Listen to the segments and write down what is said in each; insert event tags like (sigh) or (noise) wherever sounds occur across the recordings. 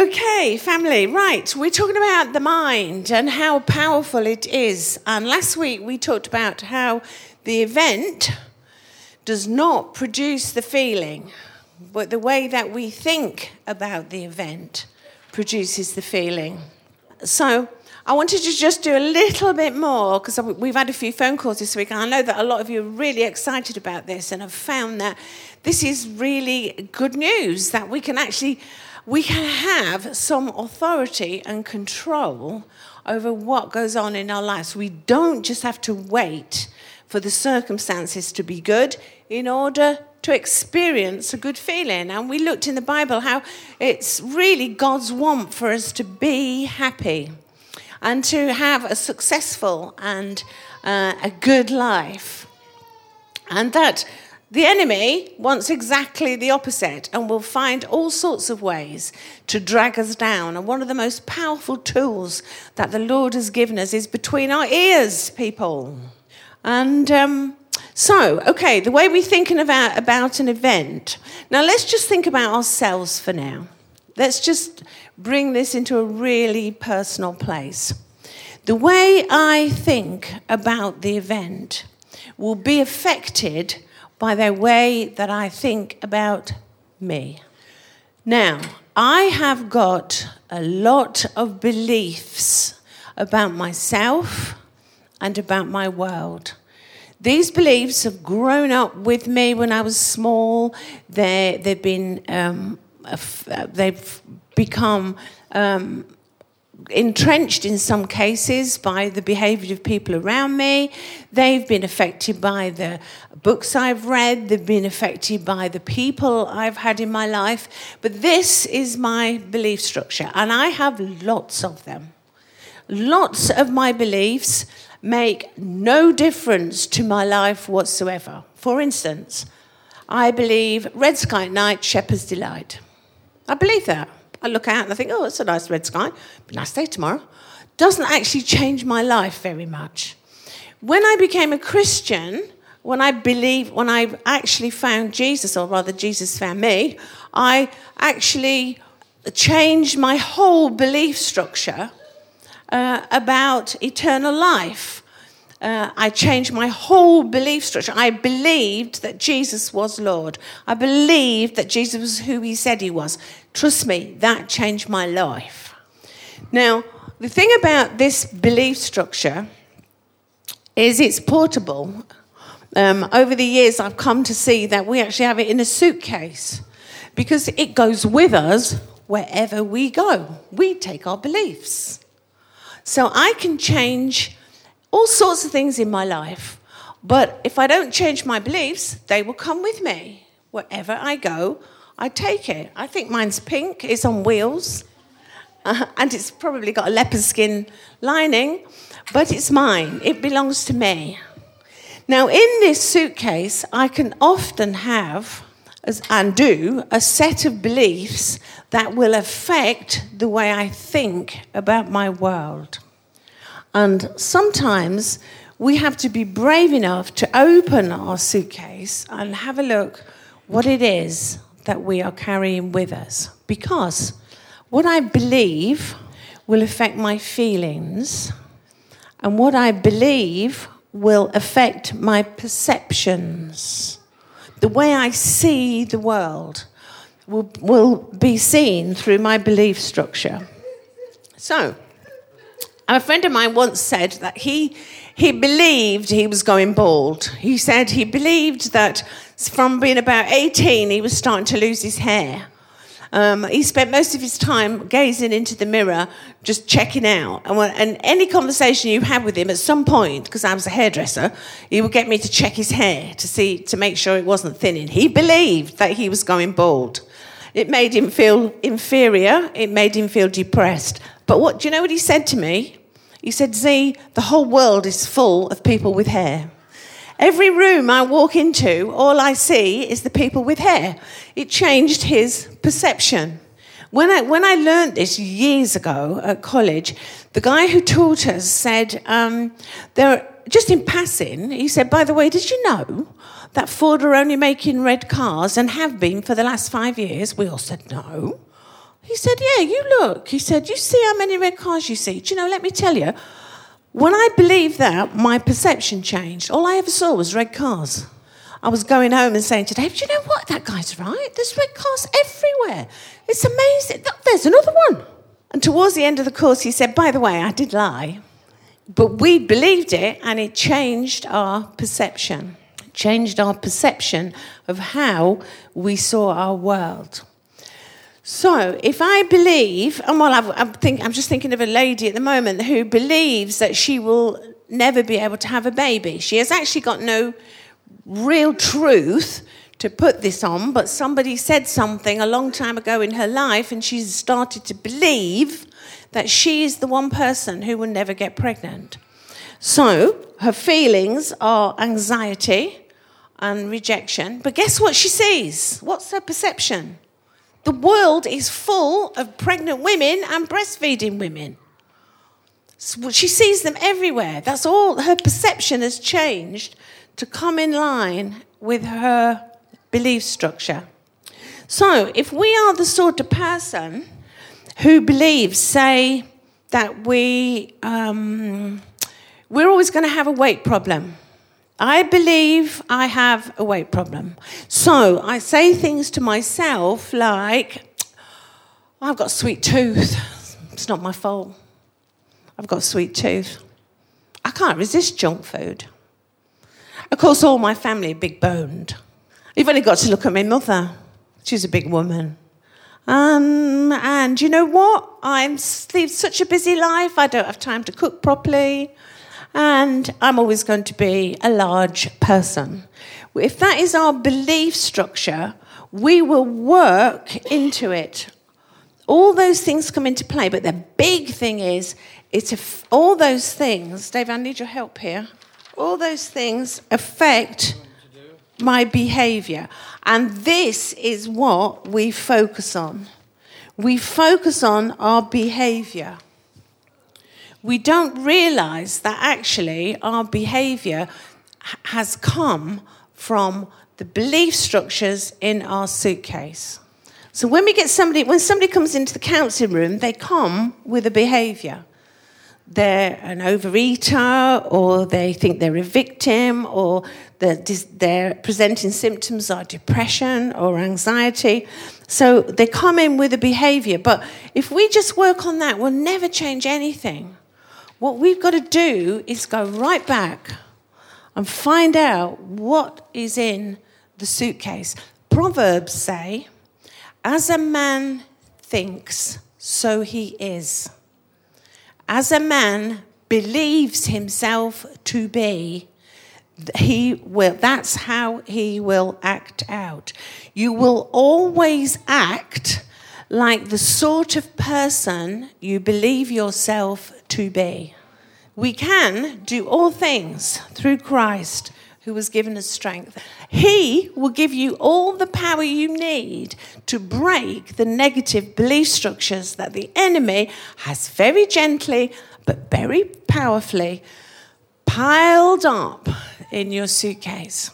Okay, family, right. We're talking about the mind and how powerful it is. And last week we talked about how the event does not produce the feeling, but the way that we think about the event produces the feeling. So, I wanted to just do a little bit more because we've had a few phone calls this week, and I know that a lot of you are really excited about this and have found that this is really good news that we can actually we can have some authority and control over what goes on in our lives. We don't just have to wait for the circumstances to be good in order to experience a good feeling. And we looked in the Bible how it's really God's want for us to be happy and to have a successful and uh, a good life. And that the enemy wants exactly the opposite and will find all sorts of ways to drag us down. And one of the most powerful tools that the Lord has given us is between our ears, people. And um, so, okay, the way we're thinking about, about an event. Now, let's just think about ourselves for now. Let's just bring this into a really personal place. The way I think about the event will be affected by the way that I think about me. Now, I have got a lot of beliefs about myself and about my world. These beliefs have grown up with me when I was small. They, they've been, um, they've become um, entrenched in some cases by the behavior of people around me. They've been affected by the books I've read. They've been affected by the people I've had in my life. But this is my belief structure, and I have lots of them. Lots of my beliefs make no difference to my life whatsoever. For instance, I believe red sky at night, shepherd's delight. I believe that. I look out and I think, oh, it's a nice red sky. Be nice day tomorrow. Doesn't actually change my life very much. When I became a Christian, when I believe, when I actually found Jesus, or rather Jesus found me, I actually changed my whole belief structure uh, about eternal life. Uh, I changed my whole belief structure. I believed that Jesus was Lord. I believed that Jesus was who he said he was. Trust me, that changed my life. Now, the thing about this belief structure is it's portable. Um, over the years, I've come to see that we actually have it in a suitcase because it goes with us wherever we go. We take our beliefs. So I can change all sorts of things in my life, but if I don't change my beliefs, they will come with me. Wherever I go, I take it. I think mine's pink, it's on wheels, uh, (laughs) and it's probably got a leopard skin lining, but it's mine. It belongs to me. Now, in this suitcase, I can often have and do a set of beliefs that will affect the way I think about my world. And sometimes we have to be brave enough to open our suitcase and have a look what it is that we are carrying with us. Because what I believe will affect my feelings, and what I believe will affect my perceptions. The way I see the world will, will be seen through my belief structure. So, a friend of mine once said that he, he believed he was going bald. He said he believed that from being about 18, he was starting to lose his hair. Um, he spent most of his time gazing into the mirror, just checking out. And, when, and any conversation you had with him at some point, because I was a hairdresser, he would get me to check his hair to see to make sure it wasn't thinning. He believed that he was going bald. It made him feel inferior. It made him feel depressed. But what do you know what he said to me? He said, Z, the whole world is full of people with hair. Every room I walk into, all I see is the people with hair. It changed his perception. When I, when I learned this years ago at college, the guy who taught us said, um, there, just in passing, he said, by the way, did you know that Ford are only making red cars and have been for the last five years? We all said, no. He said, Yeah, you look. He said, You see how many red cars you see? Do you know, let me tell you, when I believed that, my perception changed. All I ever saw was red cars. I was going home and saying to Dave, Do you know what? That guy's right. There's red cars everywhere. It's amazing. There's another one. And towards the end of the course, he said, By the way, I did lie. But we believed it and it changed our perception, changed our perception of how we saw our world. So, if I believe, and well, I'm, think, I'm just thinking of a lady at the moment who believes that she will never be able to have a baby. She has actually got no real truth to put this on, but somebody said something a long time ago in her life, and she's started to believe that she is the one person who will never get pregnant. So her feelings are anxiety and rejection. But guess what she sees? What's her perception? The world is full of pregnant women and breastfeeding women. So she sees them everywhere. That's all. Her perception has changed to come in line with her belief structure. So, if we are the sort of person who believes say that we um, we're always going to have a weight problem. I believe I have a weight problem. So I say things to myself like, I've got sweet tooth. It's not my fault. I've got sweet tooth. I can't resist junk food. Of course, all my family are big boned. You've only got to look at my mother. She's a big woman. Um, and you know what? I'm such a busy life. I don't have time to cook properly, and I'm always going to be a large person. If that is our belief structure, we will work into it. All those things come into play, but the big thing is, it's all those things. Dave, I need your help here. All those things affect my behavior. And this is what we focus on. We focus on our behavior. We don't realize that actually our behavior has come from the belief structures in our suitcase. So when we get somebody, when somebody comes into the counseling room, they come with a behavior they're an overeater or they think they're a victim or they're, presenting symptoms are depression or anxiety. So they come in with a behavior. But if we just work on that, we'll never change anything. What we've got to do is go right back and find out what is in the suitcase. Proverbs say, as a man thinks, so he is as a man believes himself to be, he will that's how he will act out you will always act like the sort of person you believe yourself to be we can do all things through Christ who has given us strength. He will give you all the power you need to break the negative belief structures that the enemy has very gently but very powerfully piled up in your suitcase.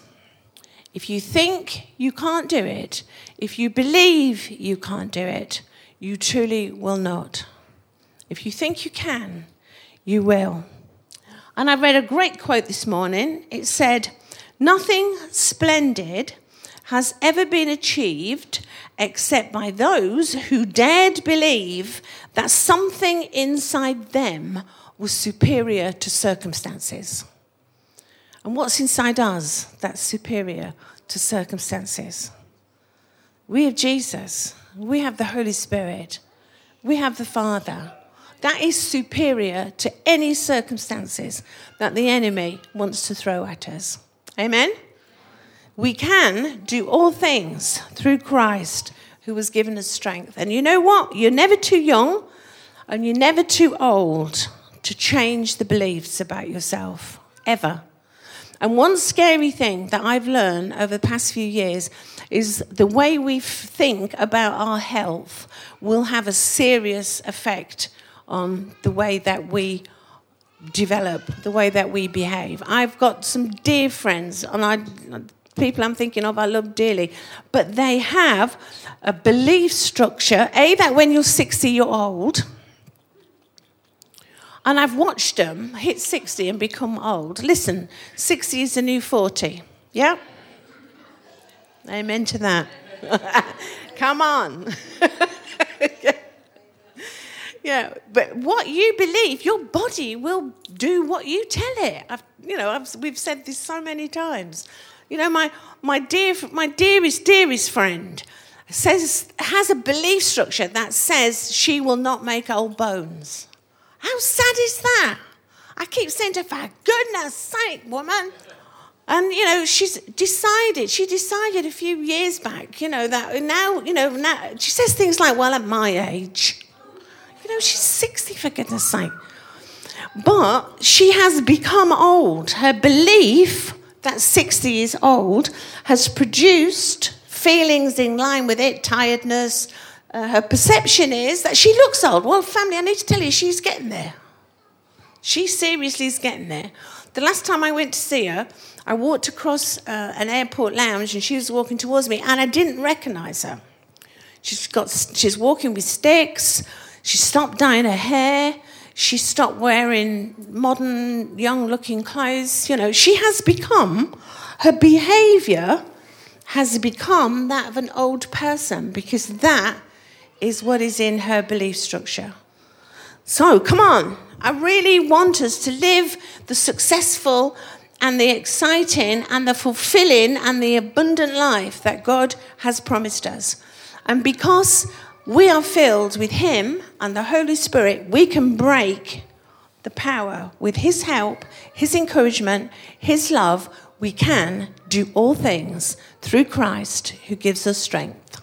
If you think you can't do it, if you believe you can't do it, you truly will not. If you think you can, you will. And I read a great quote this morning. It said, Nothing splendid has ever been achieved except by those who dared believe that something inside them was superior to circumstances. And what's inside us that's superior to circumstances? We have Jesus, we have the Holy Spirit, we have the Father. That is superior to any circumstances that the enemy wants to throw at us. Amen? We can do all things through Christ who has given us strength. And you know what? You're never too young and you're never too old to change the beliefs about yourself, ever. And one scary thing that I've learned over the past few years is the way we think about our health will have a serious effect on the way that we develop, the way that we behave. I've got some dear friends, and I, people I'm thinking of I love dearly. But they have a belief structure, A, that when you're 60, you're old. And I've watched them hit 60 and become old. Listen, 60 is the new 40. Yeah? Amen to that. (laughs) Come on. (laughs) yeah, but what you believe, your body will do what you tell it. I've, you know, I've, we've said this so many times. You know, my, my, dear, my dearest, dearest friend says, has a belief structure that says she will not make old bones. How sad is that? I keep saying to her, for goodness sake, woman. And, you know, she's decided, she decided a few years back, you know, that now, you know, now, she says things like, well, at my age. You know, she's 60, for goodness sake. But she has become old. Her belief that 60 is old has produced feelings in line with it, tiredness. Uh, her perception is that she looks old. Well, family, I need to tell you, she's getting there. She seriously is getting there. The last time I went to see her, I walked across uh, an airport lounge and she was walking towards me and I didn't recognize her. She's, got, she's walking with sticks. She stopped dyeing her hair. She stopped wearing modern, young looking clothes. You know, she has become, her behavior has become that of an old person because that is what is in her belief structure. So, come on. I really want us to live the successful and the exciting and the fulfilling and the abundant life that God has promised us. And because we are filled with Him and the Holy Spirit, we can break the power with His help, His encouragement, His love. We can do all things through Christ who gives us strength.